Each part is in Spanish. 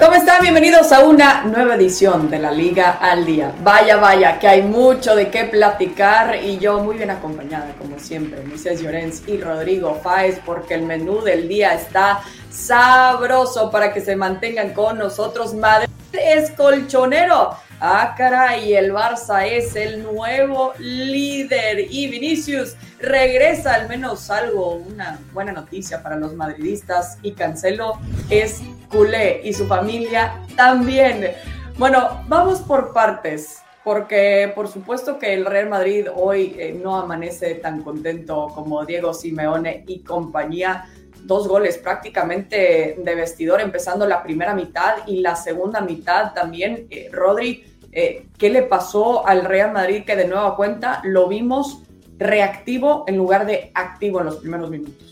¿Cómo están? Bienvenidos a una nueva edición de la Liga al Día. Vaya, vaya, que hay mucho de qué platicar y yo muy bien acompañada, como siempre, Moisés Llorens y Rodrigo Fáez, porque el menú del día está sabroso para que se mantengan con nosotros. Madrid es colchonero. Ah, caray, el Barça es el nuevo líder y Vinicius regresa al menos algo, una buena noticia para los madridistas y Cancelo es culé y su familia también. Bueno, vamos por partes, porque por supuesto que el Real Madrid hoy eh, no amanece tan contento como Diego Simeone y compañía. Dos goles prácticamente de vestidor, empezando la primera mitad y la segunda mitad también. Eh, Rodri, eh, ¿qué le pasó al Real Madrid que de nueva cuenta lo vimos reactivo en lugar de activo en los primeros minutos?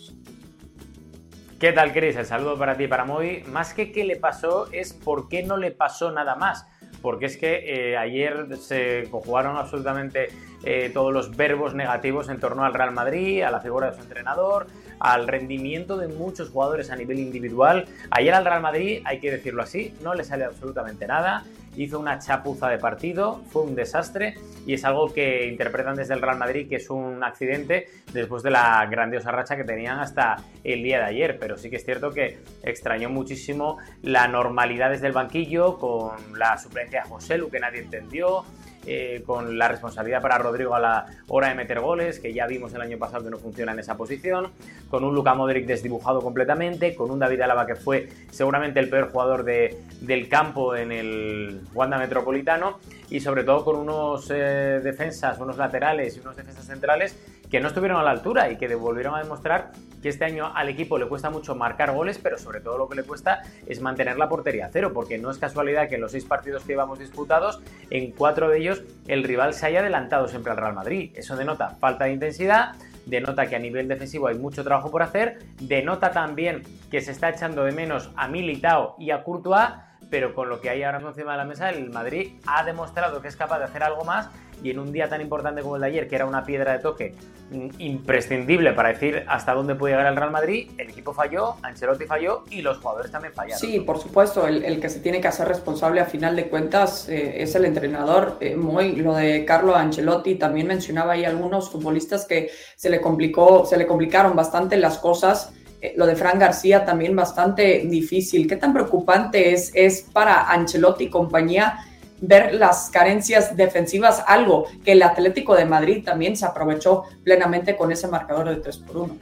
¿Qué tal, Chris? El saludo para ti para Moy. Más que qué le pasó es por qué no le pasó nada más. Porque es que eh, ayer se conjugaron absolutamente eh, todos los verbos negativos en torno al Real Madrid, a la figura de su entrenador, al rendimiento de muchos jugadores a nivel individual. Ayer al Real Madrid, hay que decirlo así, no le sale absolutamente nada hizo una chapuza de partido, fue un desastre y es algo que interpretan desde el Real Madrid que es un accidente después de la grandiosa racha que tenían hasta el día de ayer. Pero sí que es cierto que extrañó muchísimo la normalidad desde el banquillo con la suplencia de José Lu que nadie entendió. Eh, con la responsabilidad para Rodrigo a la hora de meter goles, que ya vimos el año pasado que no funciona en esa posición, con un Luka Modric desdibujado completamente, con un David Alaba que fue seguramente el peor jugador del campo en el Wanda Metropolitano y sobre todo con unos eh, defensas, unos laterales y unos defensas centrales que no estuvieron a la altura y que volvieron a demostrar que este año al equipo le cuesta mucho marcar goles, pero sobre todo lo que le cuesta es mantener la portería a cero, porque no es casualidad que en los seis partidos que llevamos disputados, en cuatro de ellos el rival se haya adelantado siempre al Real Madrid. Eso denota falta de intensidad, denota que a nivel defensivo hay mucho trabajo por hacer, denota también que se está echando de menos a Militao y a Courtois, pero con lo que hay ahora encima de la mesa, el Madrid ha demostrado que es capaz de hacer algo más y en un día tan importante como el de ayer, que era una piedra de toque mm, imprescindible para decir hasta dónde puede llegar el Real Madrid, el equipo falló, Ancelotti falló y los jugadores también fallaron. Sí, por supuesto, el, que se tiene que hacer responsable a final de cuentas eh, es el entrenador. Eh, muy lo de Carlo Ancelotti, también mencionaba ahí algunos futbolistas que se le complicó, se le complicaron bastante las cosas. Eh, lo de Fran García también bastante difícil. ¿Qué tan preocupante es, es para Ancelotti y compañía ver las carencias defensivas, algo que el Atlético de Madrid también se aprovechó plenamente con ese marcador de 3 por 1.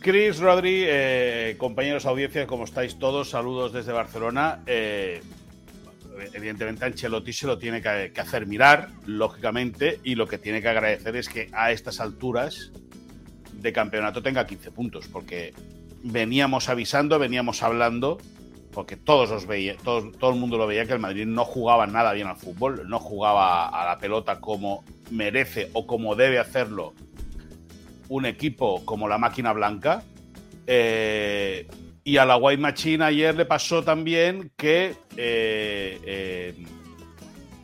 Chris, Rodri, eh, compañeros audiencia, ¿cómo estáis todos? Saludos desde Barcelona. Eh, evidentemente Ancelotti se lo tiene que, hacer mirar, lógicamente, y lo que tiene que agradecer es que a estas alturas de campeonato tenga 15 puntos, porque veníamos avisando, veníamos hablando porque todos los veía, todo, el mundo lo veía que el Madrid no jugaba nada bien al fútbol, no jugaba a la pelota como merece o como debe hacerlo un equipo como la máquina blanca. Eh, y a la White Machine ayer le pasó también que eh, eh,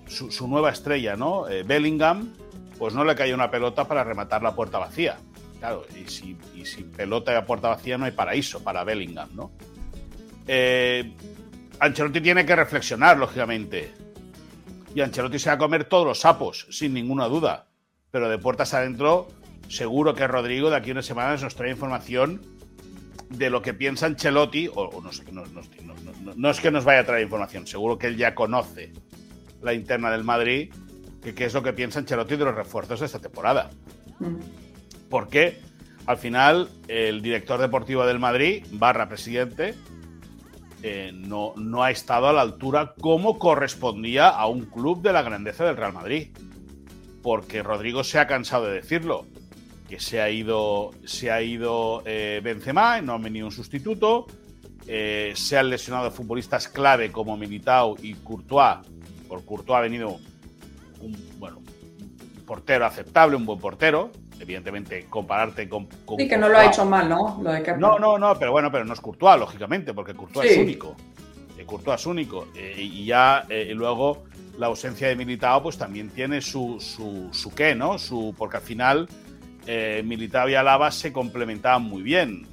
su, nueva estrella, ¿no? Bellingham, pues no le cayó una pelota para rematar la puerta vacía. Claro, y si, y si pelota y a puerta vacía no hay paraíso para Bellingham, ¿no? Eh, Ancelotti tiene que reflexionar, lógicamente. Y Ancelotti se va a comer todos los sapos, sin ninguna duda. Pero de puertas adentro, seguro que Rodrigo de aquí a unas semanas nos trae información de lo que piensa Ancelotti, o, no, sé, no, es que nos vaya a traer información, seguro que él ya conoce la interna del Madrid, que qué es lo que piensa Ancelotti de los refuerzos de esta temporada. Mm. Porque al final el director deportivo del Madrid, barra presidente, eh, no, no ha estado a la altura como correspondía a un club de la grandeza del Real Madrid. Porque Rodrigo se ha cansado de decirlo, que se ha ido, se ha ido eh, Benzema, no ha venido un sustituto, eh, se han lesionado futbolistas clave como Militao y Courtois. Por Courtois ha venido un, bueno, un portero aceptable, un buen portero, evidentemente, compararte con. sí, que no lo ha hecho mal, ¿no? No, no, no, pero bueno, pero no es Courtois, lógicamente, porque Courtois es único. Eh, Courtois es único. Eh, y ya eh, luego la ausencia de Militao, pues también tiene su, su, su qué, ¿no? Su, porque al final. Militao y Alaba se complementaban muy bien.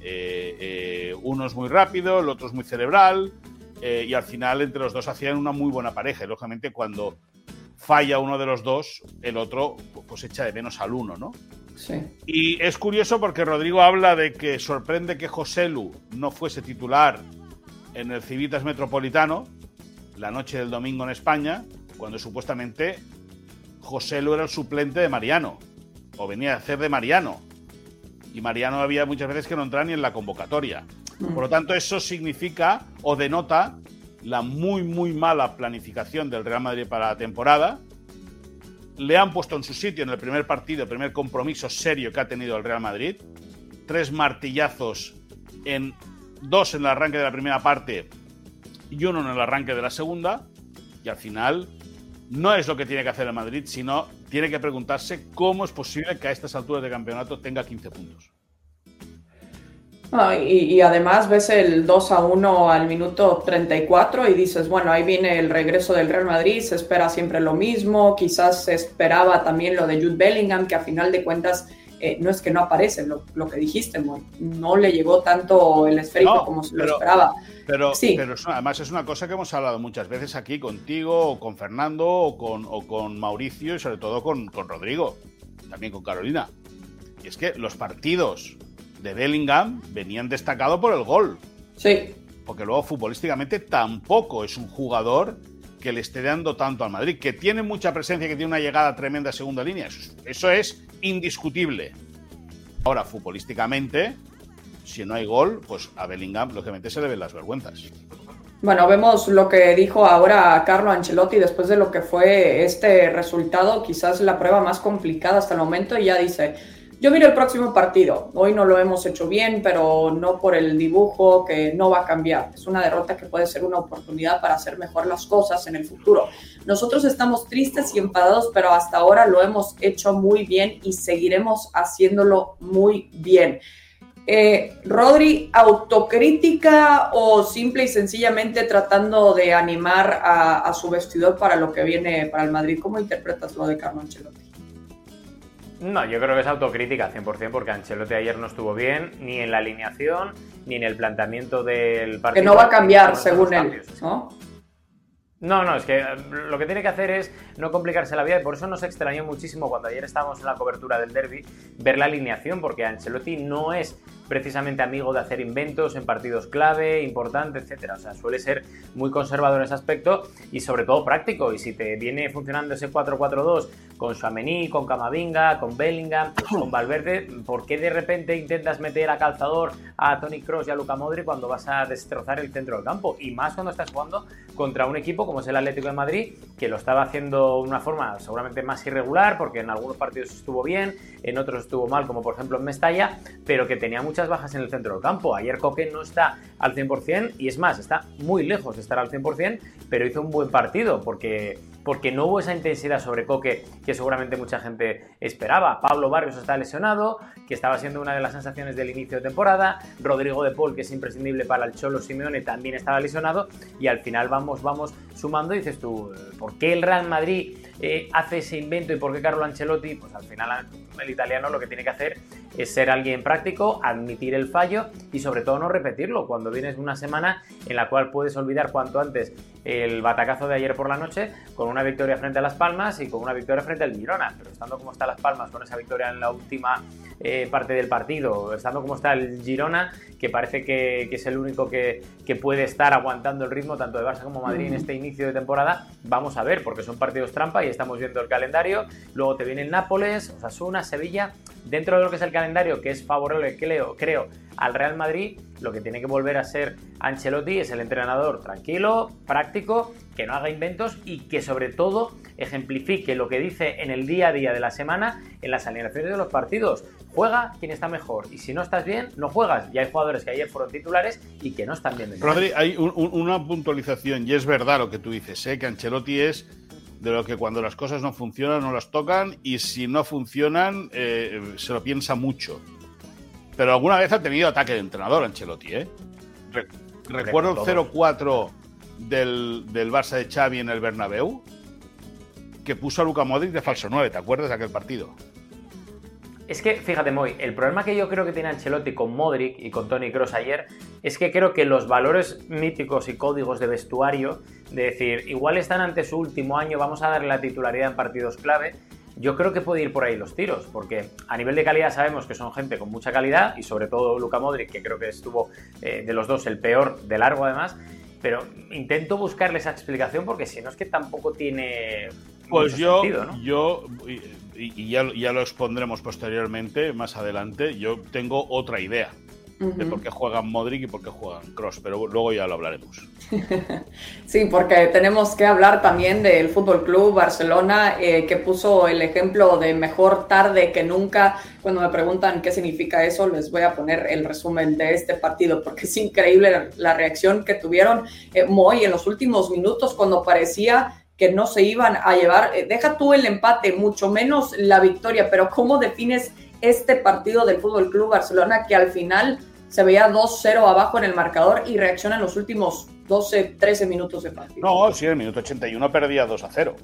uno es muy rápido, el otro es muy cerebral. eh, y al final entre los dos hacían una muy buena pareja. Y lógicamente cuando falla uno de los dos, el otro pues echa de menos al uno, ¿no? Sí. Y es curioso porque Rodrigo habla de que sorprende que José Lu no fuese titular en el Civitas Metropolitano la noche del domingo en España, cuando supuestamente José Lu era el suplente de Mariano, o venía a hacer de Mariano. Y Mariano había muchas veces que no entraba ni en la convocatoria. Por lo tanto, eso significa o denota la muy, muy mala planificación del Real Madrid para la temporada. Le han puesto en su sitio en el primer partido, primer compromiso serio que ha tenido el Real Madrid. Tres martillazos en dos en el arranque de la primera parte y uno en el arranque de la segunda. Y al final no es lo que tiene que hacer el Madrid, sino tiene que preguntarse cómo es posible que a estas alturas de campeonato tenga 15 puntos. Ah, y, además ves el 2 a 1 al minuto 34 y dices, bueno, ahí viene el regreso del Real Madrid, se espera siempre lo mismo, quizás se esperaba también lo de Jude Bellingham, que a final de cuentas eh, no es que no aparece, lo, que dijiste, no le llegó tanto el esférico como se lo esperaba. Pero, sí. pero además es una cosa que hemos hablado muchas veces aquí contigo, o con Fernando, o con, o con Mauricio y sobre todo con, con Rodrigo, también con Carolina. Y es que los partidos de Bellingham venían destacados por el gol. Sí. Porque luego futbolísticamente tampoco es un jugador que le esté dando tanto al Madrid, que tiene mucha presencia, que tiene una llegada tremenda a segunda línea. Eso, es indiscutible. Ahora, futbolísticamente, si no hay gol, pues a Bellingham lógicamente se le ven las vergüenzas. Bueno, vemos lo que dijo ahora Carlo Ancelotti después de lo que fue este resultado, quizás la prueba más complicada hasta el momento, y ya dice, yo miro el próximo partido. Hoy no lo hemos hecho bien, pero no por el dibujo que no va a cambiar. Es una derrota que puede ser una oportunidad para hacer mejor las cosas en el futuro. Nosotros estamos tristes y enfadados, pero hasta ahora lo hemos hecho muy bien y seguiremos haciéndolo muy bien. Eh, Rodri, autocrítica o simple y sencillamente tratando de animar a, su vestidor para lo que viene para el Madrid? ¿Cómo interpretas lo de Carlo? No, yo creo que es autocrítica 100% porque Ancelotti ayer no estuvo bien ni en la alineación ni en el planteamiento del partido. Que no va a cambiar según él, ¿no? No, no, es que eh, lo que tiene que hacer es no complicarse la vida y por eso nos extrañó muchísimo cuando ayer estábamos en la cobertura del derby ver la alineación porque Ancelotti no es precisamente amigo de hacer inventos en partidos clave, importante, etcétera. O sea, suele ser muy conservador en ese aspecto y sobre todo práctico. Y si te viene funcionando ese 4-4-2 con Suamení, con Camavinga, con Bellingham, con Valverde, ¿por qué de repente intentas meter a calzador a Tony Cross y a Luca Modri cuando vas a destrozar el centro del campo? Y más cuando estás jugando contra un equipo como es el Atlético de Madrid, que lo estaba haciendo de una forma seguramente más irregular, porque en algunos partidos estuvo bien, en otros estuvo mal, como por ejemplo en Mestalla, pero que tenía mucha bajas en el centro del campo. Ayer Coque no está al 100% y es más, está muy lejos de estar al 100%, pero hizo un buen partido porque, porque no hubo esa intensidad sobre Coque que seguramente mucha gente esperaba. Pablo Barrios está lesionado, que estaba siendo una de las sensaciones del inicio de temporada. Rodrigo de Paul, que es imprescindible para el Cholo Simeone, también estaba lesionado. Y al final vamos, vamos sumando y dices tú, ¿por qué el Real Madrid eh, hace ese invento y por qué Carlo Ancelotti? Pues al final el italiano lo que tiene que hacer es ser alguien práctico, admitir el fallo y sobre todo no repetirlo cuando vienes una semana en la cual puedes olvidar cuanto antes el batacazo de ayer por la noche con una victoria frente a Las Palmas y con una victoria frente al Girona, pero estando como está Las Palmas con esa victoria en la última eh, parte del partido, estando como está el Girona, que parece que, es el único que, que, puede estar aguantando el ritmo tanto de Barça como Madrid en este inicio de temporada, vamos a ver, porque son partidos trampa y estamos viendo el calendario, luego te viene el Nápoles, Osasuna, Sevilla, dentro de lo que es el calendario, que es favorable, creo, creo al Real Madrid, lo que tiene que volver a ser Ancelotti es el entrenador tranquilo, práctico, que no haga inventos y que sobre todo ejemplifique lo que dice en el día a día de la semana en las alineaciones de los partidos. Juega quien está mejor y si no estás bien, no juegas. Y hay jugadores que ayer fueron titulares y que no están bien. Rodri, hay una puntualización y es verdad lo que tú dices, ¿eh? que Ancelotti es de lo que cuando las cosas no funcionan no las tocan y si no funcionan eh, se lo piensa mucho. Pero alguna vez ha tenido ataque de entrenador Ancelotti, ¿eh? recuerdo el 0-4 del, del, Barça de Xavi en el Bernabéu, que puso a Luca Modric de falso 9, ¿te acuerdas de aquel partido? Es que, fíjate, Moy, el problema que yo creo que tiene Ancelotti con Modric y con Tony Cross ayer es que creo que los valores míticos y códigos de vestuario, de decir, igual están ante su último año, vamos a darle la titularidad en partidos clave, yo creo que puede ir por ahí los tiros, porque a nivel de calidad sabemos que son gente con mucha calidad y sobre todo Luca Modric, que creo que estuvo eh, de los dos el peor de largo además, pero intento buscarle esa explicación porque si no es que tampoco tiene... Pues yo, yo y, ya, ya, lo expondremos posteriormente, más adelante, yo tengo otra idea de por qué juegan Modric y por qué juegan Cross, pero luego ya lo hablaremos. sí, porque tenemos que hablar también del Fútbol Club Barcelona, eh, que puso el ejemplo de mejor tarde que nunca. Cuando me preguntan qué significa eso, les voy a poner el resumen de este partido, porque es increíble la, reacción que tuvieron eh, Moy en los últimos minutos, cuando parecía que no se iban a llevar. Eh, deja tú el empate, mucho menos la victoria, pero ¿cómo defines este partido del Fútbol Club Barcelona que al final se veía 2-0 abajo en el marcador y reacciona en los últimos 12, 13 minutos de partido? No, sí, en el minuto 81 perdía 2-0.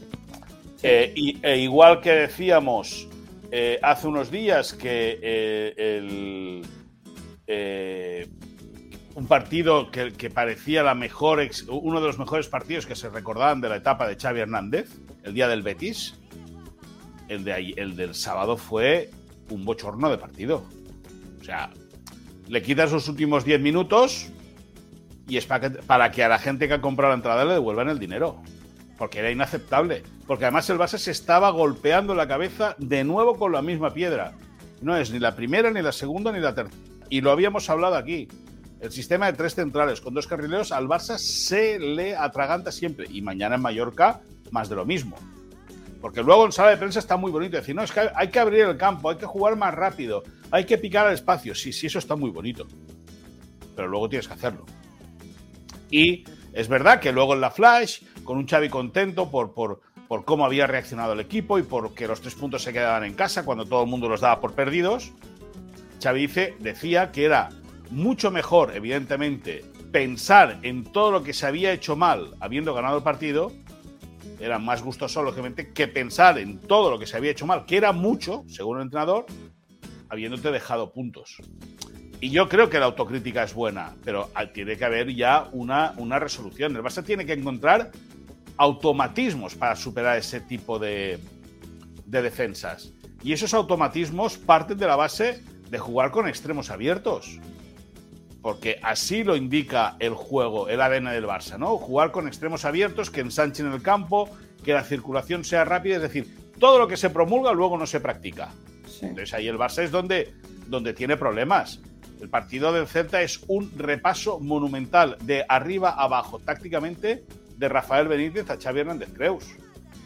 Eh, y, e igual que decíamos eh, hace unos días que el un partido que, parecía la mejor, uno de los mejores partidos que se recordaban de la etapa de Xavi Hernández, el día del Betis. El, de, el del sábado fue un bochorno de partido. O sea, le quitas los últimos 10 minutos y es para que, para que a la gente que ha comprado la entrada le devuelvan el dinero. Porque era inaceptable. Porque además el base se estaba golpeando la cabeza de nuevo con la misma piedra. No es ni la primera, ni la segunda, ni la tercera. Y lo habíamos hablado aquí el sistema de tres centrales con dos carrileros al Barça se le atraganta siempre. Y mañana en Mallorca, más de lo mismo. Porque luego en sala de prensa está muy bonito decir, no, es que hay que abrir el campo, hay que jugar más rápido, hay que picar al espacio. Sí, sí, eso está muy bonito. Pero luego tienes que hacerlo. Y es verdad que luego en la Flash, con un Xavi contento por, por, por cómo había reaccionado el equipo y porque los tres puntos se quedaban en casa cuando todo el mundo los daba por perdidos, Xavi dice, decía que era mucho mejor, evidentemente, pensar en todo lo que se había hecho mal habiendo ganado el partido, era más gustoso, lógicamente, que pensar en todo lo que se había hecho mal, que era mucho, según el entrenador, habiéndote dejado puntos. Y yo creo que la autocrítica es buena, pero tiene que haber ya una, una resolución. El Barça tiene que encontrar automatismos para superar ese tipo de, de defensas. Y esos automatismos parten de la base de jugar con extremos abiertos porque así lo indica el juego, el ADN del Barça, ¿no? Jugar con extremos abiertos, que ensanchen el campo, que la circulación sea rápida, es decir, todo lo que se promulga luego no se practica. Entonces ahí el Barça es donde, donde tiene problemas. El partido del Celta es un repaso monumental de arriba a abajo, tácticamente, de Rafael Benítez a Xavi Hernández Creus.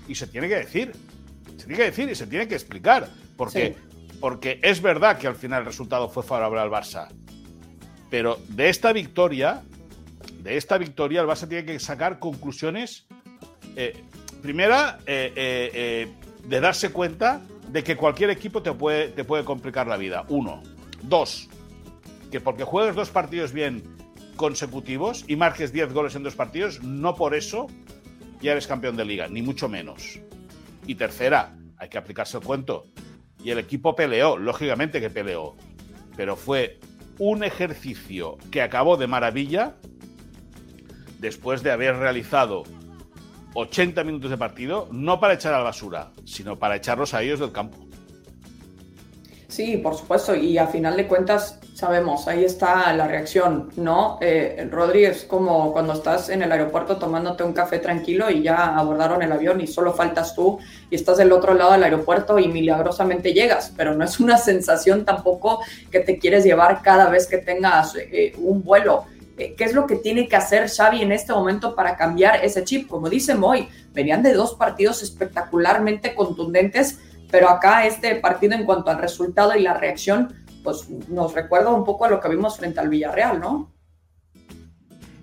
Y se tiene que decir, se tiene que decir y se tiene que explicar. Porque, porque es verdad que al final el resultado fue favorable al Barça. Pero de esta victoria, de esta victoria, el Barça tiene que sacar conclusiones. Eh, primera, eh, eh, de darse cuenta de que cualquier equipo te puede, te puede complicar la vida. Uno. Dos, que porque juegues dos partidos bien consecutivos y marques 10 goles en dos partidos, no por eso ya eres campeón de liga, ni mucho menos. Y tercera, hay que aplicarse el cuento. Y el equipo peleó, lógicamente que peleó, pero fue un ejercicio que acabó de maravilla después de haber realizado 80 minutos de partido, no para echar a la basura, sino para echarlos a ellos del campo. Sí, por supuesto, y a final de cuentas sabemos, ahí está la reacción, ¿no? Eh, Rodri es como cuando estás en el aeropuerto tomándote un café tranquilo y ya abordaron el avión y solo faltas tú y estás del otro lado del aeropuerto y milagrosamente llegas, pero no es una sensación tampoco que te quieres llevar cada vez que tengas eh, un vuelo. Eh, ¿Qué es lo que tiene que hacer Xavi en este momento para cambiar ese chip? Como dice Moy, venían de dos partidos espectacularmente contundentes, pero acá este partido en cuanto al resultado y la reacción pues nos recuerda un poco a lo que vimos frente al Villarreal, ¿no?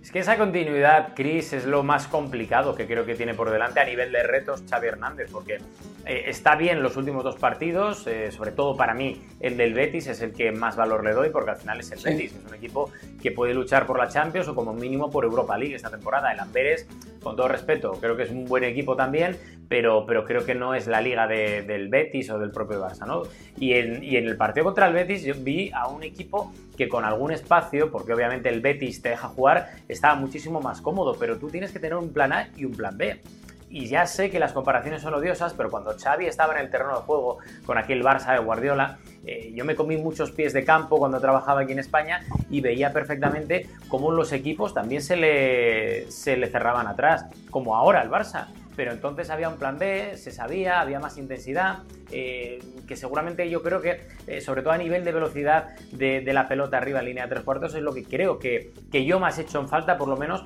Es que esa continuidad, Chris, es lo más complicado que creo que tiene por delante a nivel de retos Xavi Hernández, porque eh, está bien los últimos dos partidos, eh, sobre todo para mí el del Betis es el que más valor le doy, porque al final es el Betis, es un equipo que puede luchar por la Champions o como mínimo por Europa League esta temporada. El Amberes con todo respeto, creo que es un buen equipo también, pero, pero creo que no es la liga del Betis o del propio Barça, ¿no? Y en, y en el partido contra el Betis yo vi a un equipo que con algún espacio, porque obviamente el Betis te deja jugar, estaba muchísimo más cómodo, pero tú tienes que tener un plan A y un plan B. Y ya sé que las comparaciones son odiosas, pero cuando Xavi estaba en el terreno de juego con aquel Barça de Guardiola, eh, yo me comí muchos pies de campo cuando trabajaba aquí en España y veía perfectamente cómo los equipos también se le, se le cerraban atrás, como ahora el Barça pero entonces había un plan B, se sabía, había más intensidad, eh, que seguramente yo creo que, eh, sobre todo a nivel de velocidad de, la pelota arriba línea de tres cuartos, es lo que creo que, que yo más he hecho en falta, por lo menos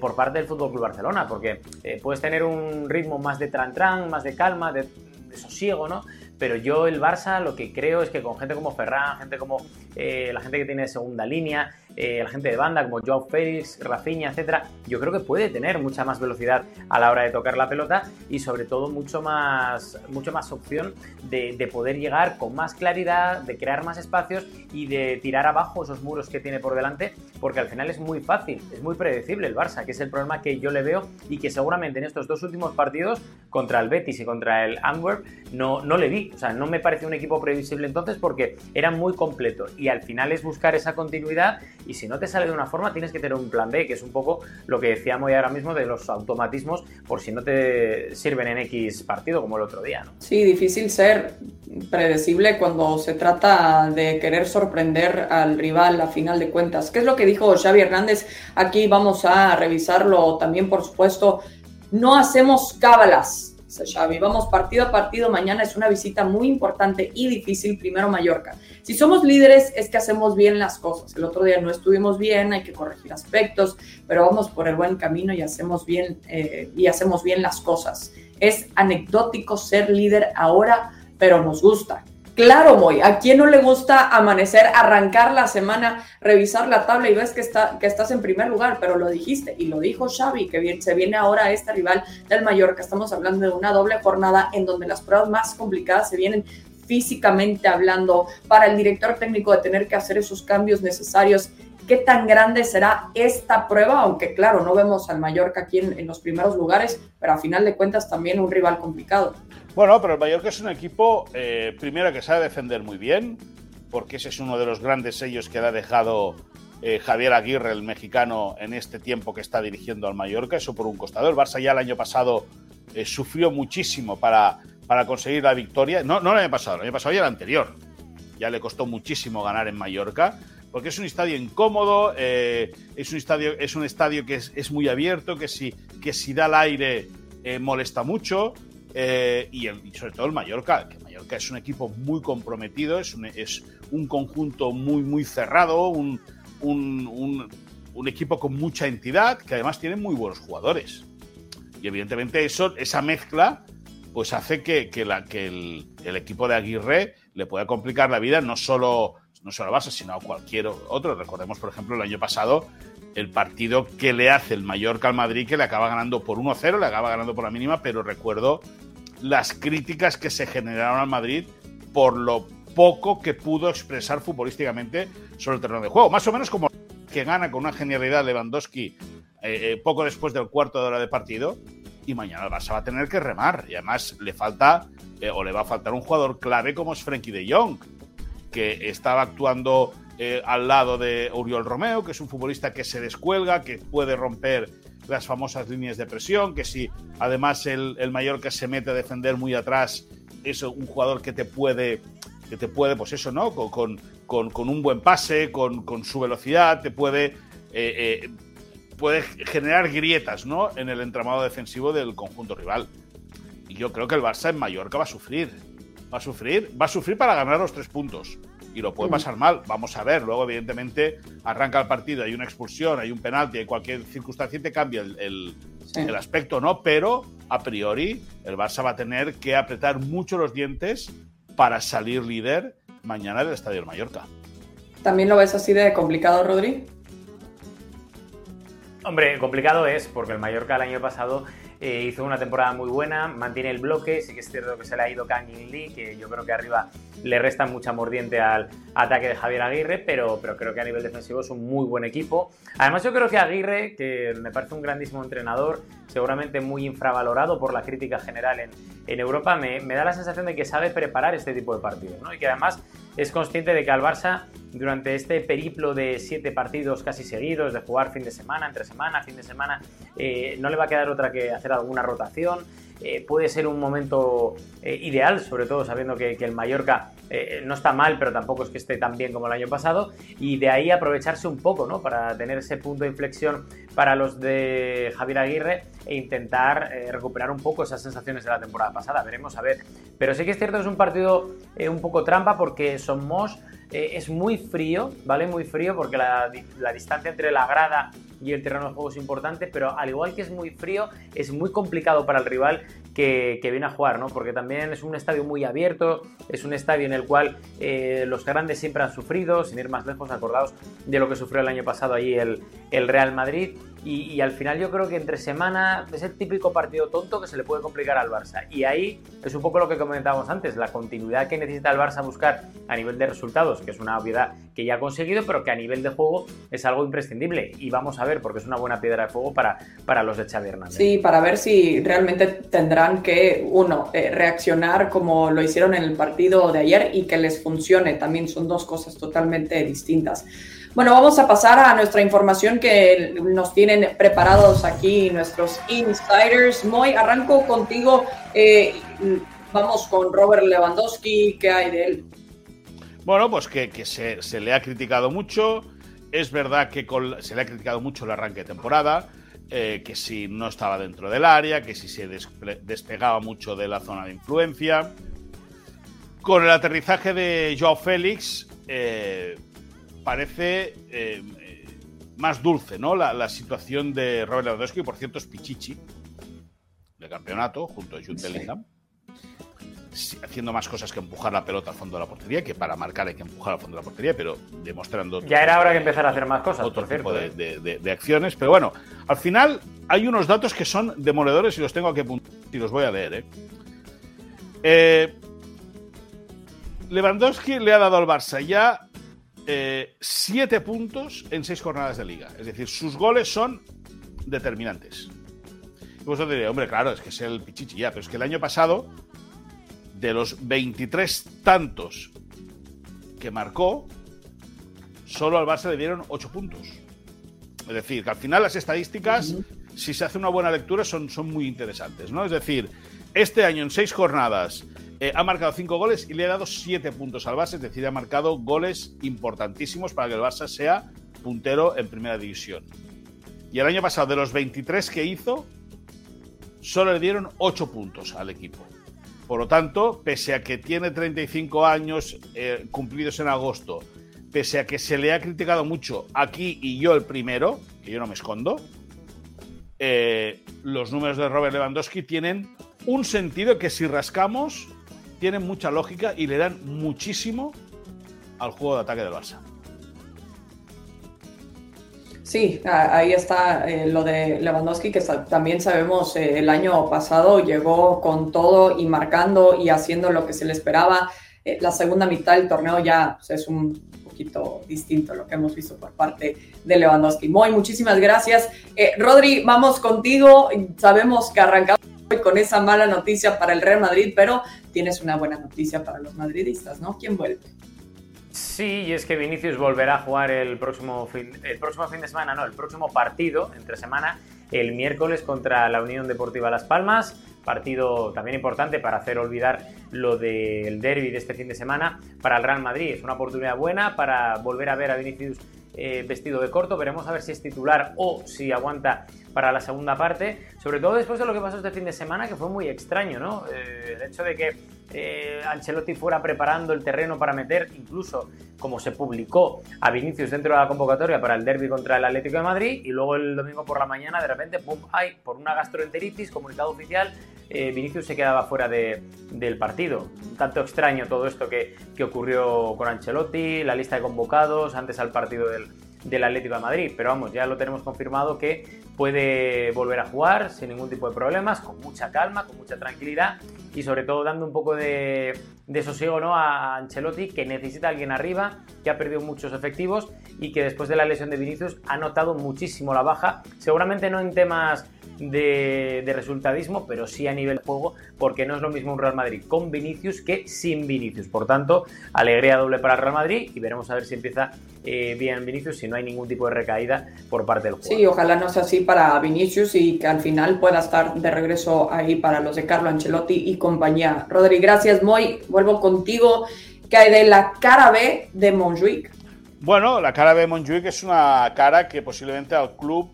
por parte del Fútbol Club Barcelona, porque puedes tener un ritmo más de tran-tran, más de calma, de sosiego, ¿no? Pero yo el Barça lo que creo es que con gente como Ferran, gente como la gente que tiene segunda línea, eh, la gente de banda como Joao Félix, Rafinha, etcétera, yo creo que puede tener mucha más velocidad a la hora de tocar la pelota y sobre todo mucho más, mucho más opción de, poder llegar con más claridad, de crear más espacios y de tirar abajo esos muros que tiene por delante, porque al final es muy fácil, es muy predecible el Barça, que es el problema que yo le veo y que seguramente en estos dos últimos partidos contra el Betis y contra el Antwerp no, no le vi, o sea, no me pareció un equipo previsible entonces porque era muy completo y al final es buscar esa continuidad y si no te sale de una forma tienes que tener un plan B, que es un poco lo que decíamos ahora mismo de los automatismos por si no te sirven en X partido como el otro día. ¿no? Sí, difícil ser predecible cuando se trata de querer sorprender al rival a final de cuentas. ¿Qué es lo que dijo Xavi Hernández? Aquí vamos a revisarlo también, por supuesto. No hacemos cábalas, Xavi. Vamos partido a partido. Mañana es una visita muy importante y difícil. Primero Mallorca. Si somos líderes es que hacemos bien las cosas. El otro día no estuvimos bien, hay que corregir aspectos, pero vamos por el buen camino y hacemos bien, eh, y hacemos bien las cosas. Es anecdótico ser líder ahora, pero nos gusta. Claro, Moy, ¿a quién no le gusta amanecer, arrancar la semana, revisar la tabla y ves que, está, que estás en primer lugar? Pero lo dijiste y lo dijo Xavi, que bien, se viene ahora este rival del Mallorca. Estamos hablando de una doble jornada en donde las pruebas más complicadas se vienen físicamente hablando, para el director técnico de tener que hacer esos cambios necesarios. ¿Qué tan grande será esta prueba? Aunque claro, no vemos al Mallorca aquí en, en los primeros lugares, pero a final de cuentas también un rival complicado. Bueno, pero el Mallorca es un equipo, eh, primero que sabe defender muy bien, porque ese es uno de los grandes sellos que le ha dejado eh, Javier Aguirre, el mexicano, en este tiempo que está dirigiendo al Mallorca, eso por un costado. El Barça ya el año pasado eh, sufrió muchísimo para, para conseguir la victoria. No, no el año pasado, el año pasado ya el anterior. Ya le costó muchísimo ganar en Mallorca, porque es un estadio incómodo, es, un estadio, es un estadio que es, muy abierto, que si, que si da el aire molesta mucho. Eh, y, sobre todo el Mallorca, que Mallorca es un equipo muy comprometido, es un, es un conjunto muy, muy cerrado, un, equipo con mucha entidad, que además tiene muy buenos jugadores. Y evidentemente eso, esa mezcla pues hace que, que el, equipo de Aguirre le pueda complicar la vida no solo, no solo a Barça, sino a cualquier otro. Recordemos, por ejemplo, el año pasado el partido que le hace el Mallorca al Madrid, que le acaba ganando por 1-0, le acaba ganando por la mínima, pero recuerdo las críticas que se generaron al Madrid por lo poco que pudo expresar futbolísticamente sobre el terreno de juego. Más o menos como que gana con una genialidad Lewandowski eh, eh, poco después del cuarto de hora de partido y mañana el Barça va a tener que remar y además le falta eh, o le va a faltar un jugador clave como es Frenkie de Jong que estaba actuando al lado de Uriol Romeo que es un futbolista que se descuelga que puede romper las famosas líneas de presión, que si además el, el Mallorca se mete a defender muy atrás, es un jugador que te puede, que te puede pues eso, ¿no? Con, con, un buen pase, con, su velocidad, te puede, eh, eh, puede generar grietas, ¿no? En el entramado defensivo del conjunto rival. Y yo creo que el Barça en Mallorca va a sufrir. Va a sufrir, va a sufrir para ganar los tres puntos y lo puede pasar mal. Vamos a ver. Luego, evidentemente, arranca el partido, hay una expulsión, hay un penalti, hay cualquier circunstancia y te cambia el, aspecto, ¿no? Pero a priori, el Barça va a tener que apretar mucho los dientes para salir líder mañana del Estadio Mallorca. ¿También lo ves así de complicado, Rodri? Hombre, complicado es porque el Mallorca el año pasado eh, hizo una temporada muy buena, mantiene el bloque, sí que es cierto que se le ha ido Kangin Lee, que yo creo que arriba le resta mucha mordiente al ataque de Javier Aguirre, pero, pero creo que a nivel defensivo es un muy buen equipo. Además yo creo que Aguirre, que me parece un grandísimo entrenador, seguramente muy infravalorado por la crítica general en, en Europa, me, me, da la sensación de que sabe preparar este tipo de partidos, ¿no? Y que además es consciente de que al Barça, durante este periplo de siete partidos casi seguidos, de jugar fin de semana, entre semana, fin de semana, eh, no le va a quedar otra que hacer alguna rotación. Eh, puede ser un momento eh, ideal, sobre todo sabiendo que, que el Mallorca no está mal, pero tampoco es que esté tan bien como el año pasado, y de ahí aprovecharse un poco, ¿no? Para tener ese punto de inflexión para los de Javier Aguirre e intentar eh, recuperar un poco esas sensaciones de la temporada pasada. Veremos a ver. Pero sí que es cierto es un partido eh, un poco trampa porque Somos eh, es muy frío, ¿vale? Muy frío porque la, la, distancia entre la grada y el terreno de juego es importante, pero al igual que es muy frío, es muy complicado para el rival que, que viene a jugar, ¿no? Porque también es un estadio muy abierto, es un estadio en el cual los grandes siempre han sufrido, sin ir más lejos, acordados de lo que sufrió el año pasado allí el, el Real Madrid. Y, y, al final yo creo que entre semana es el típico partido tonto que se le puede complicar al Barça. Y ahí es un poco lo que comentábamos antes, la continuidad que necesita el Barça buscar a nivel de resultados, que es una obviedad que ya ha conseguido, pero que a nivel de juego es algo imprescindible. Y vamos a ver, porque es una buena piedra de fuego para, para los de Xavi Hernández. Sí, para ver si realmente tendrán que, uno, eh, reaccionar como lo hicieron en el partido de ayer y que les funcione. También son dos cosas totalmente distintas. Bueno, vamos a pasar a nuestra información que nos tienen preparados aquí nuestros insiders. Moy, arranco contigo. Eh, vamos con Robert Lewandowski. ¿Qué hay de él? Bueno, pues que, se, le ha criticado mucho. Es verdad que se le ha criticado mucho el arranque de temporada. Eh, que si no estaba dentro del área, que si se despegaba mucho de la zona de influencia. Con el aterrizaje de Joao Félix, eh, parece eh, más dulce, ¿no? La, la, situación de Robert Lewandowski, por cierto, es Pichichi de campeonato, junto a Jude Bellingham. Haciendo más cosas que empujar la pelota al fondo de la portería, que para marcar hay que empujar al fondo de la portería, pero demostrando. Ya era hora que empezara a hacer más cosas. Otro por tipo cierto, de, de, de, de, acciones. Pero bueno, al final hay unos datos que son demoledores y los tengo aquí apuntados y los voy a leer. ¿eh? Eh, Lewandowski le ha dado al Barça ya eh, siete puntos en seis jornadas de liga. Es decir, sus goles son determinantes. Y vosotros diréis, hombre, claro, es que es el pichichi ya, pero es que el año pasado, de los 23 tantos que marcó, solo al Barça le dieron 8 puntos. Es decir, que al final las estadísticas, uh -huh. si se hace una buena lectura, son, son muy interesantes, ¿no? Es decir, este año en seis jornadas eh, ha marcado cinco goles y le ha dado siete puntos al Barça, es decir, ha marcado goles importantísimos para que el Barça sea puntero en primera división. Y el año pasado, de los 23 que hizo, solo le dieron 8 puntos al equipo. Por lo tanto, pese a que tiene 35 años eh, cumplidos en agosto, pese a que se le ha criticado mucho aquí y yo el primero, que yo no me escondo, eh, los números de Robert Lewandowski tienen un sentido que si rascamos tienen mucha lógica y le dan muchísimo al juego de ataque del Barça. Sí, ahí está eh, lo de Lewandowski, que también sabemos eh, el año pasado llegó con todo y marcando y haciendo lo que se le esperaba. Eh, la segunda mitad del torneo ya es un poquito distinto lo que hemos visto por parte de Lewandowski. Muy, muchísimas gracias. Eh, Rodri, vamos contigo. Sabemos que arrancamos con esa mala noticia para el Real Madrid, pero tienes una buena noticia para los madridistas, ¿no? ¿Quién vuelve? Sí, y es que Vinicius volverá a jugar el próximo fin, el próximo fin de semana, no, el próximo partido entre semana, el miércoles contra la Unión Deportiva Las Palmas. Partido también importante para hacer olvidar lo del derby de este fin de semana para el Real Madrid. Es una oportunidad buena para volver a ver a Vinicius eh, vestido de corto. Veremos a ver si es titular o si aguanta para la segunda parte. Sobre todo después de lo que pasó este fin de semana, que fue muy extraño, ¿no? Eh, el hecho de que eh, Ancelotti fuera preparando el terreno para meter, incluso como se publicó, a Vinicius dentro de la convocatoria para el derby contra el Atlético de Madrid y luego el domingo por la mañana de repente, pum, ay, por una gastroenteritis, comunicado oficial, eh, Vinicius se quedaba fuera de, del partido. Tanto extraño todo esto que, que, ocurrió con Ancelotti, la lista de convocados antes al partido del, del Atlético de Madrid. Pero vamos, ya lo tenemos confirmado que puede volver a jugar sin ningún tipo de problemas, con mucha calma, con mucha tranquilidad y sobre todo dando un poco de, sosiego ¿no? a Ancelotti, que necesita a alguien arriba, que ha perdido muchos efectivos y que después de la lesión de Vinicius ha notado muchísimo la baja, seguramente no en temas de, de, resultadismo, pero sí a nivel de juego, porque no es lo mismo un Real Madrid con Vinicius que sin Vinicius. Por tanto, alegría doble para el Real Madrid y veremos a ver si empieza eh, bien Vinicius, si no hay ningún tipo de recaída por parte del juego. Sí, ojalá no sea así para Vinicius y que al final pueda estar de regreso ahí para los de Carlo Ancelotti y compañía. Rodri, gracias, Moy. Vuelvo contigo. ¿Qué hay de la cara B de Montjuic? Bueno, la cara B de Montjuic es una cara que posiblemente al club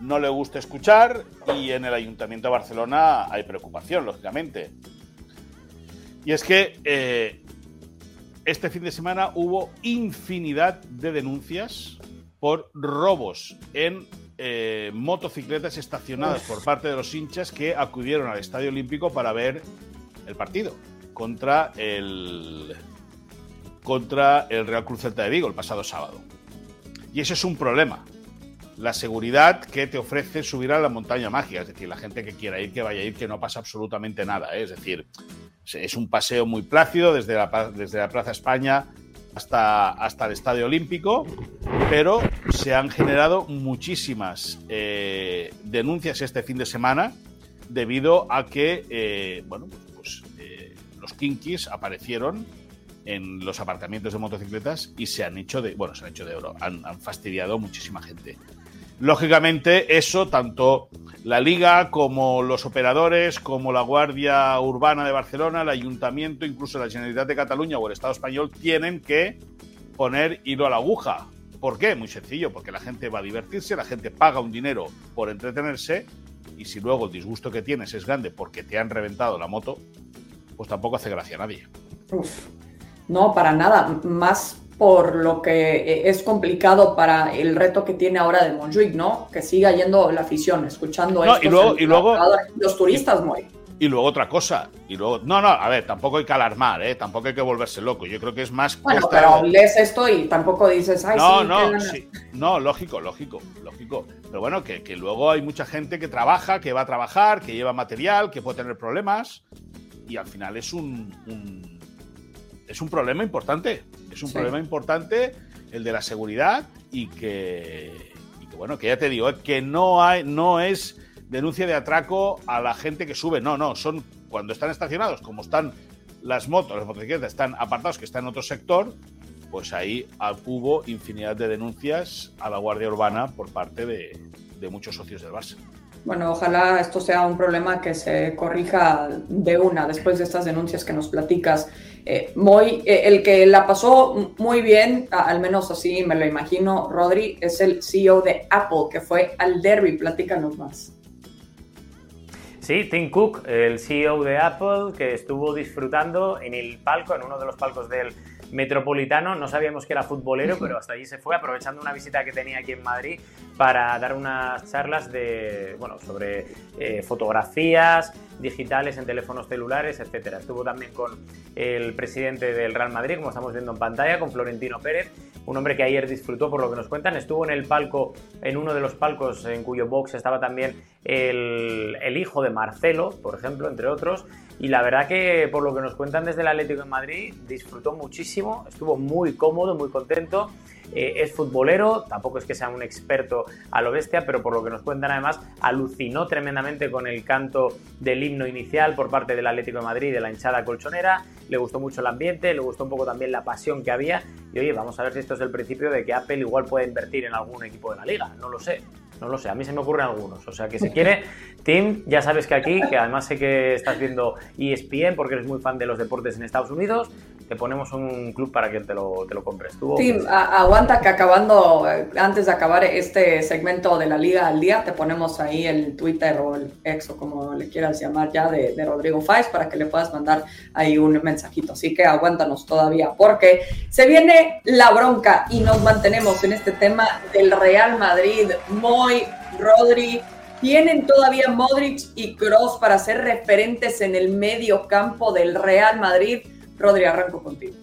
no le gusta escuchar y en el Ayuntamiento de Barcelona hay preocupación, lógicamente. Y es que eh, este fin de semana hubo infinidad de denuncias por robos en eh, motocicletas estacionadas por parte de los hinchas que acudieron al Estadio Olímpico para ver el partido contra el contra el Real Cruz de Vigo el pasado sábado. Y ese es un problema, la seguridad que te ofrece subir a la montaña mágica. Es decir, la gente que quiera ir, que vaya a ir, que no pasa absolutamente nada. ¿eh? Es decir, es un paseo muy plácido desde la, desde la Plaza España hasta, el Estadio Olímpico, pero se han generado muchísimas eh, denuncias este fin de semana debido a que, eh, bueno, pues los kinkis aparecieron en los apartamentos de motocicletas y se han hecho de, bueno, se han hecho de oro, han fastidiado muchísima gente. Lógicamente, eso tanto la Liga como los operadores, como la Guardia Urbana de Barcelona, el Ayuntamiento, incluso la Generalitat de Cataluña o el Estado español tienen que poner hilo a la aguja. ¿Por qué? Muy sencillo, porque la gente va a divertirse, la gente paga un dinero por entretenerse y si luego el disgusto que tienes es grande porque te han reventado la moto, pues tampoco hace gracia a nadie. no, para nada. Más por lo que eh, es complicado para el reto que tiene ahora de Montjuic, ¿no? Que siga yendo la afición, escuchando no, y luego, y luego los turistas, muy. Y luego otra cosa, y luego, no, no, a ver, tampoco hay que alarmar, ¿eh? tampoco hay que volverse loco. Yo creo que es más. Bueno, pero lees esto y tampoco dices, ay, no, sí, no, sí. no, lógico, lógico, lógico. Pero bueno, que, que, luego hay mucha gente que trabaja, que va a trabajar, que lleva material, que puede tener problemas, y al final es un, un es un problema importante. Es un problema importante el de la seguridad y que, bueno, que ya te digo, eh, que no, hay, no es denuncia de atraco a la gente que sube, no, no, son cuando están estacionados, como están las motos, las motocicletas están apartados, que están en otro sector, pues ahí hubo infinidad de denuncias a la Guardia Urbana por parte de, de muchos socios del Barça. Bueno, ojalá esto sea un problema que se corrija de una después de estas denuncias que nos platicas. Eh, muy, eh, el que la pasó muy bien, al menos así me lo imagino, Rodri, es el CEO de Apple, que fue al derby. Platícanos más. Sí, Tim Cook, el CEO de Apple, que estuvo disfrutando en el palco, en uno de los palcos del metropolitano. No sabíamos que era futbolero, pero hasta allí se fue, aprovechando una visita que tenía aquí en Madrid para dar unas charlas de, bueno, sobre eh, fotografías digitales en teléfonos celulares, etcétera. Estuvo también con el presidente del Real Madrid, como estamos viendo en pantalla, con Florentino Pérez, un hombre que ayer disfrutó por lo que nos cuentan. Estuvo en el palco, en uno de los palcos en cuyo box estaba también el, hijo de Marcelo, por ejemplo, entre otros. Y la verdad que por lo que nos cuentan desde el Atlético de Madrid, disfrutó muchísimo, estuvo muy cómodo, muy contento. Eh, es futbolero, tampoco es que sea un experto a lo bestia, pero por lo que nos cuentan además, alucinó tremendamente con el canto del himno inicial por parte del Atlético de Madrid, de la hinchada colchonera, le gustó mucho el ambiente, le gustó un poco también la pasión que había y oye, vamos a ver si esto es el principio de que Apple igual puede invertir en algún equipo de la liga, no lo sé. No lo sé, a mí se me ocurren algunos. O sea que si quiere, Tim, ya sabes que aquí, que además sé que estás viendo ESPN porque eres muy fan de los deportes en Estados Unidos, te ponemos un club para que te lo, te lo compres tú. Tim, aguanta que acabando, eh, antes de acabar este segmento de la Liga al Día, te ponemos ahí el Twitter o el ex o como le quieras llamar ya de, de Rodrigo Faiz para que le puedas mandar ahí un mensajito. Así que aguántanos todavía porque se viene la bronca y nos mantenemos en este tema del Real Madrid. Muy Rodri, tienen todavía Modric y Cross para ser referentes en el medio campo del Real Madrid. Rodri, arranco contigo.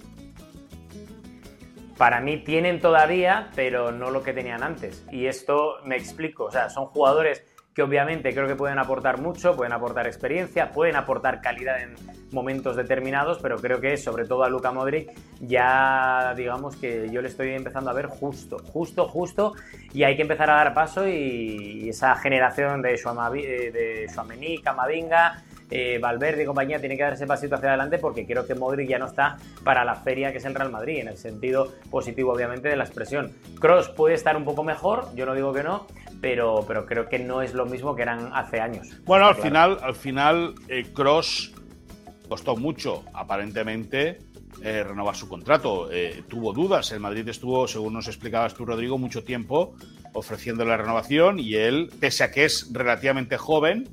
para mí tienen todavía, pero no lo que tenían antes. Y esto me explico, o sea, son jugadores que obviamente creo que pueden aportar mucho, pueden aportar experiencia, pueden aportar calidad en momentos determinados, pero creo que sobre todo a Luka Modric ya digamos que yo le estoy empezando a ver justo, justo, justo, y hay que empezar a dar paso y, esa generación de, eh, de Camavinga, eh, Valverde y compañía tiene que dar ese pasito hacia adelante porque creo que Modric ya no está para la feria que es el Real Madrid, en el sentido positivo obviamente de la expresión. Cross puede estar un poco mejor, yo no digo que no, pero, pero creo que no es lo mismo que eran hace años. Bueno, al final, al final Cross eh, costó mucho, aparentemente, eh, renovar su contrato. tuvo dudas. El Madrid estuvo, según nos explicabas tú, Rodrigo, mucho tiempo ofreciendo la renovación y él, pese a que es relativamente joven,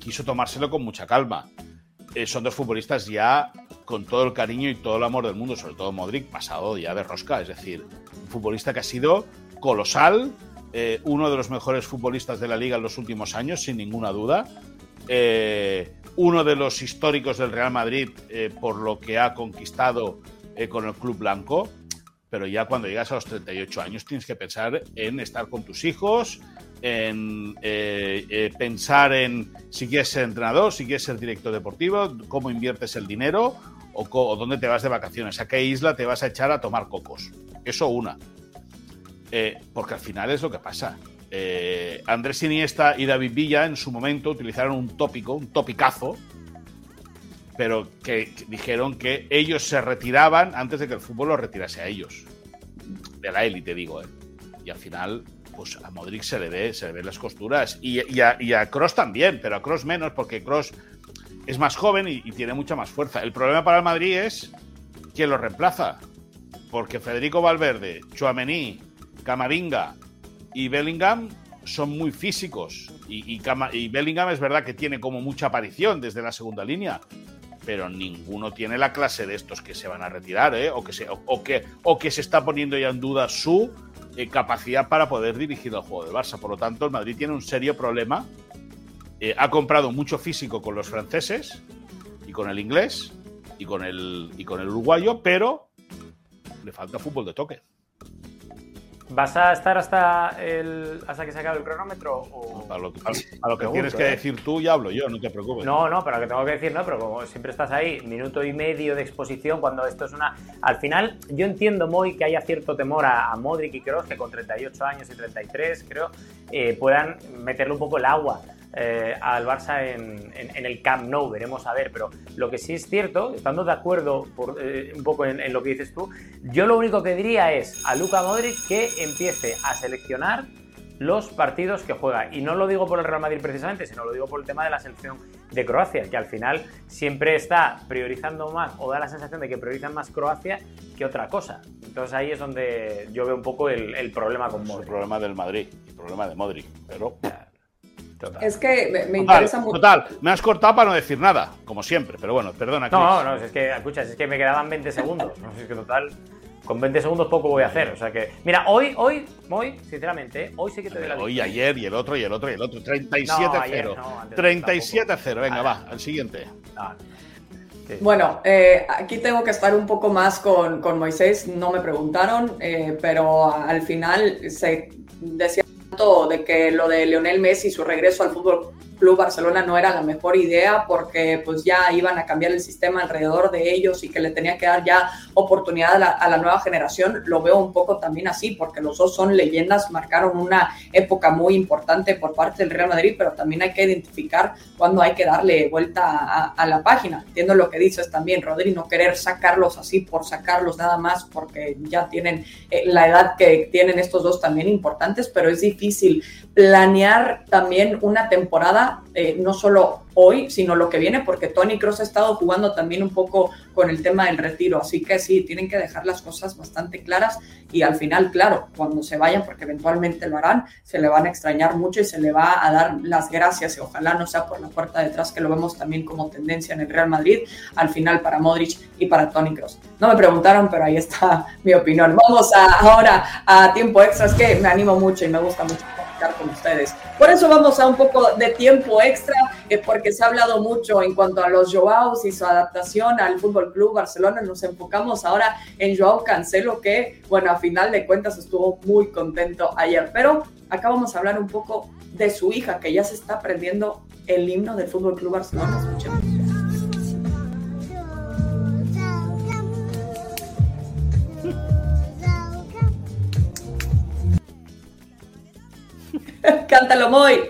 quiso tomárselo con mucha calma. Eh, son dos futbolistas ya con todo el cariño y todo el amor del mundo, sobre todo Modric, pasado ya de rosca. Es decir, un futbolista que ha sido colosal, eh, uno de los mejores futbolistas de la liga en los últimos años, sin ninguna duda. Eh, uno de los históricos del Real Madrid por lo que ha conquistado con el Club Blanco. Pero ya cuando llegas a los 38 años tienes que pensar en estar con tus hijos, en eh, eh, pensar en si quieres ser entrenador, si quieres ser director deportivo, cómo inviertes el dinero o, dónde te vas de vacaciones, a qué isla te vas a echar a tomar cocos. Eso una. Eh, porque al final es lo que pasa. Andrés Iniesta y David Villa en su momento utilizaron un tópico, un topicazo, pero que, dijeron que ellos se retiraban antes de que el fútbol los retirase a ellos. De la élite, digo. Y al final pues a Modric se le ve, se le ven las costuras. Y, a, Cross también, pero a Cross menos, porque Cross es más joven y, tiene mucha más fuerza. El problema para el Madrid es quién lo reemplaza. Porque Federico Valverde, Chouameni, Camavinga y Bellingham son muy físicos. Y, y, Bellingham es verdad que tiene como mucha aparición desde la segunda línea. Pero ninguno tiene la clase de estos que se van a retirar, ¿eh? o, que se, o, que, o que se está poniendo ya en duda su eh, capacidad para poder dirigir el juego de Barça. Por lo tanto, el Madrid tiene un serio problema. Eh, ha comprado mucho físico con los franceses y con el inglés y con el, y con el uruguayo, pero le falta fútbol de toque. ¿Vas a estar hasta, el, hasta que se acabe el cronómetro? A lo, que tienes que ¿eh? decir tú ya hablo yo, no te preocupes. No, no, pero lo que tengo que decir no, pero como siempre estás ahí, minuto y medio de exposición, cuando esto es una... Al final, yo entiendo, muy que haya cierto temor a, Modric y Kroos, que con 38 años y 33, creo, eh, puedan meterle un poco el agua eh, al Barça en, el Camp Nou, veremos a ver, pero lo que sí es cierto, estando de acuerdo por, eh, un poco en, lo que dices tú, yo lo único que diría es a Luka Modric que empiece a seleccionar los partidos que juega. Y no lo digo por el Real Madrid precisamente, sino lo digo por el tema de la selección de Croacia, que al final siempre está priorizando más o da la sensación de que priorizan más Croacia que otra cosa. Entonces ahí es donde yo veo un poco el, problema con Modric. El problema del Madrid, el problema de Modric, pero... Es que me, interesa mucho. Total, me has cortado para no decir nada, como siempre, pero bueno, perdona. No, no, es que, escucha, es que me quedaban 20 segundos. No sé, es que total, con 20 segundos poco voy a hacer. O sea que, mira, hoy, hoy, hoy, sinceramente, hoy sí que te doy la Hoy, ayer y el otro y el otro y el otro. 37-0. 37-0, venga, va, al siguiente. Bueno, eh, aquí tengo que estar un poco más con, con Moisés, no me preguntaron, eh, pero al final se de que lo de Lionel Messi, su regreso al fútbol Club Barcelona no era la mejor idea porque pues ya iban a cambiar el sistema alrededor de ellos y que le tenía que dar ya oportunidad a la, nueva generación, lo veo un poco también así porque los dos son leyendas, marcaron una época muy importante por parte del Real Madrid, pero también hay que identificar cuándo hay que darle vuelta a, la página. Entiendo lo que dices también, Rodri, no querer sacarlos así por sacarlos nada más porque ya tienen eh, la edad que tienen estos dos también importantes, pero es difícil planear también una temporada, eh, no solo hoy, sino lo que viene, porque Tony Cross ha estado jugando también un poco con el tema del retiro, así que sí, tienen que dejar las cosas bastante claras y al final, claro, cuando se vayan, porque eventualmente lo harán, se le van a extrañar mucho y se le va a dar las gracias y ojalá no sea por la puerta detrás, que lo vemos también como tendencia en el Real Madrid, al final para Modric y para Tony Cross. No me preguntaron, pero ahí está mi opinión. Vamos a, ahora a tiempo extra, es que me animo mucho y me gusta mucho. Platicar con ustedes. Por eso vamos a un poco de tiempo extra, eh, porque se ha hablado mucho en cuanto a los Joaos y su adaptación al Fútbol Club Barcelona. Nos enfocamos ahora en Joao Cancelo, que, bueno, a final de cuentas estuvo muy contento ayer. Pero acá vamos a hablar un poco de su hija, que ya se está aprendiendo el himno del Fútbol Club Barcelona. Escuchemos. Cántalo, muy.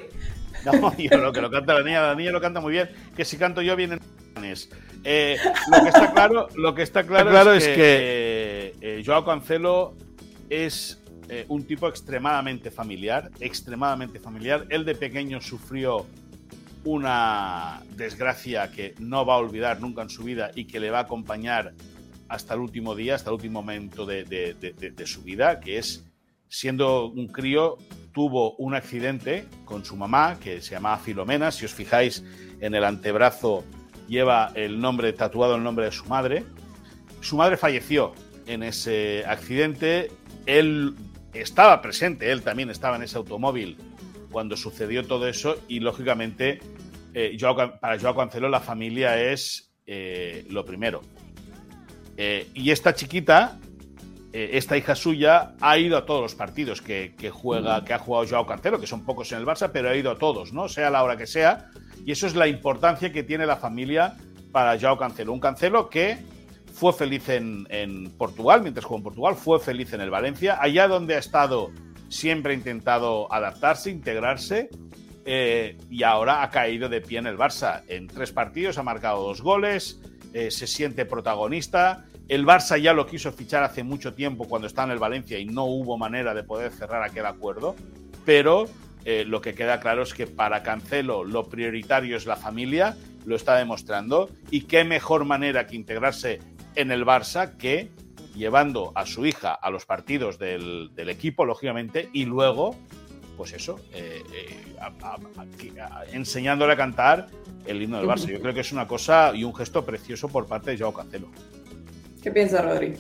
No, yo lo que lo canta la niña, la niña lo canta muy bien. Que si canto yo vienen eh, lo que está claro, lo que está claro, es, que, eh, Joao Cancelo es eh, un tipo extremadamente familiar, extremadamente familiar. Él de pequeño sufrió una desgracia que no va a olvidar nunca en su vida y que le va a acompañar hasta el último día, hasta el último momento de su vida, que es siendo un crío tuvo un accidente con su mamá, que se llamaba Filomena. Si os fijáis en el antebrazo, lleva el nombre, tatuado el nombre de su madre. Su madre falleció en ese accidente. Él estaba presente, él también estaba en ese automóvil cuando sucedió todo eso y lógicamente eh, para Joao Cancelo la familia es eh, lo primero. Eh, y esta chiquita eh, esta hija suya ha ido a todos los partidos que, juega, que ha jugado Joao Cancelo, que son pocos en el Barça, pero ha ido a todos, ¿no? Sea la hora que sea. Y eso es la importancia que tiene la familia para Joao Cancelo. Un Cancelo que fue feliz en, Portugal, mientras jugó en Portugal, fue feliz en el Valencia. Allá donde ha estado, siempre ha intentado adaptarse, integrarse. Eh, y ahora ha caído de pie en el Barça. En tres partidos ha marcado dos goles, eh, se siente protagonista el Barça ya lo quiso fichar hace mucho tiempo cuando estaba en el Valencia y no hubo manera de poder cerrar aquel acuerdo, pero eh, lo que queda claro es que para Cancelo lo prioritario es la familia, lo está demostrando, y qué mejor manera que integrarse en el Barça que llevando a su hija a los partidos del, equipo, lógicamente, y luego, pues eso, eh, eh, enseñándole a cantar el himno del Barça. Yo creo que es una cosa y un gesto precioso por parte de Joao Cancelo. ¿Qué piensa Rodri?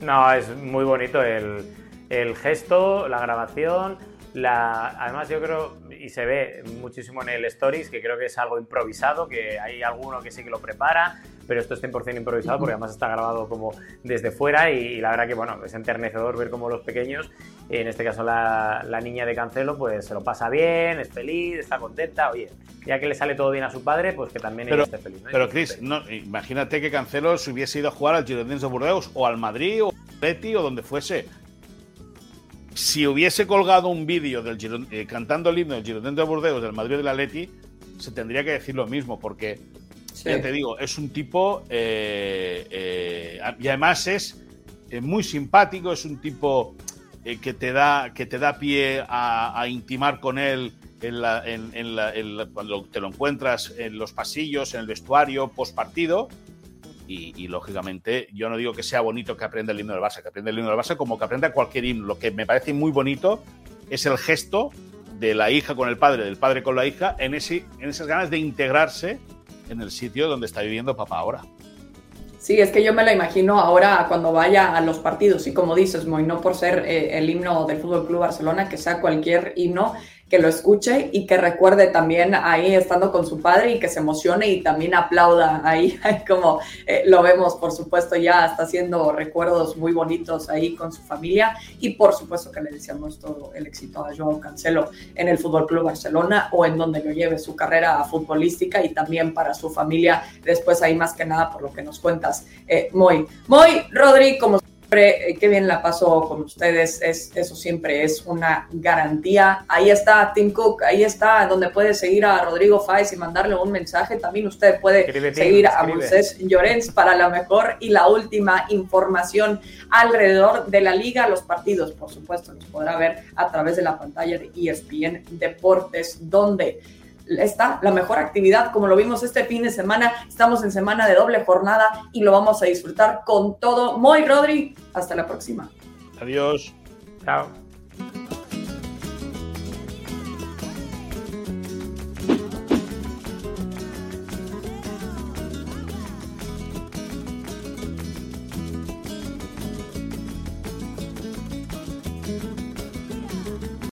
No, es muy bonito el, gesto, la grabación. La, además, yo creo, y se ve muchísimo en el Stories, que creo que es algo improvisado, que hay alguno que sí que lo prepara, pero esto es 100% improvisado porque además está grabado como desde fuera y, la verdad que, bueno, es enternecedor ver cómo los pequeños, en este caso la, la, niña de Cancelo, pues se lo pasa bien, es feliz, está contenta, oye, ya que le sale todo bien a su padre, pues que también pero, esté feliz. Pero Chris, no, imagínate que Cancelo se hubiese ido a jugar al Girondins de Burdeos o al Madrid o al Betty o donde fuese. Si hubiese colgado un vídeo del eh, cantando el himno del Girondins de Burdeos del Madrid del Atleti, se tendría que decir lo mismo, porque ya te digo, es un tipo eh, eh, y además es muy simpático, es un tipo que te da que te da pie a intimar con él en cuando te lo encuentras en los pasillos, en el vestuario, post partido. Y, lógicamente, yo no digo que sea bonito que aprenda el himno del Barça, que aprenda el himno del Barça como que aprenda cualquier himno. Lo que me parece muy bonito es el gesto de la hija con el padre, del padre con la hija, en, ese, en esas ganas de integrarse en el sitio donde está viviendo papá ahora. Sí, es que yo me la imagino ahora cuando vaya a los partidos y como dices, Moy, no por ser eh, el himno del Fútbol Club Barcelona, que sea cualquier himno, que lo escuche y que recuerde también ahí estando con su padre y que se emocione y también aplauda ahí, como eh, lo vemos, por supuesto, ya está haciendo recuerdos muy bonitos ahí con su familia y por supuesto que le deseamos todo el éxito a Joao Cancelo en el Fútbol Club Barcelona o en donde lo lleve su carrera futbolística y también para su familia después ahí más que nada por lo que nos cuentas, eh, Moy. Moy, Rodri, como qué bien la paso con ustedes, es, eso siempre es una garantía. Ahí está Tim Cook, ahí está donde puede seguir a Rodrigo Fáez y mandarle un mensaje. También usted puede seguir a Moisés Llorens para la mejor y la última información alrededor de la liga. Los partidos, por supuesto, los podrá ver a través de la pantalla de ESPN Deportes, donde está la mejor actividad, como lo vimos este fin de semana. Estamos en semana de doble jornada y lo vamos a disfrutar con todo. Moy Rodri, hasta la próxima. Adiós. Chao.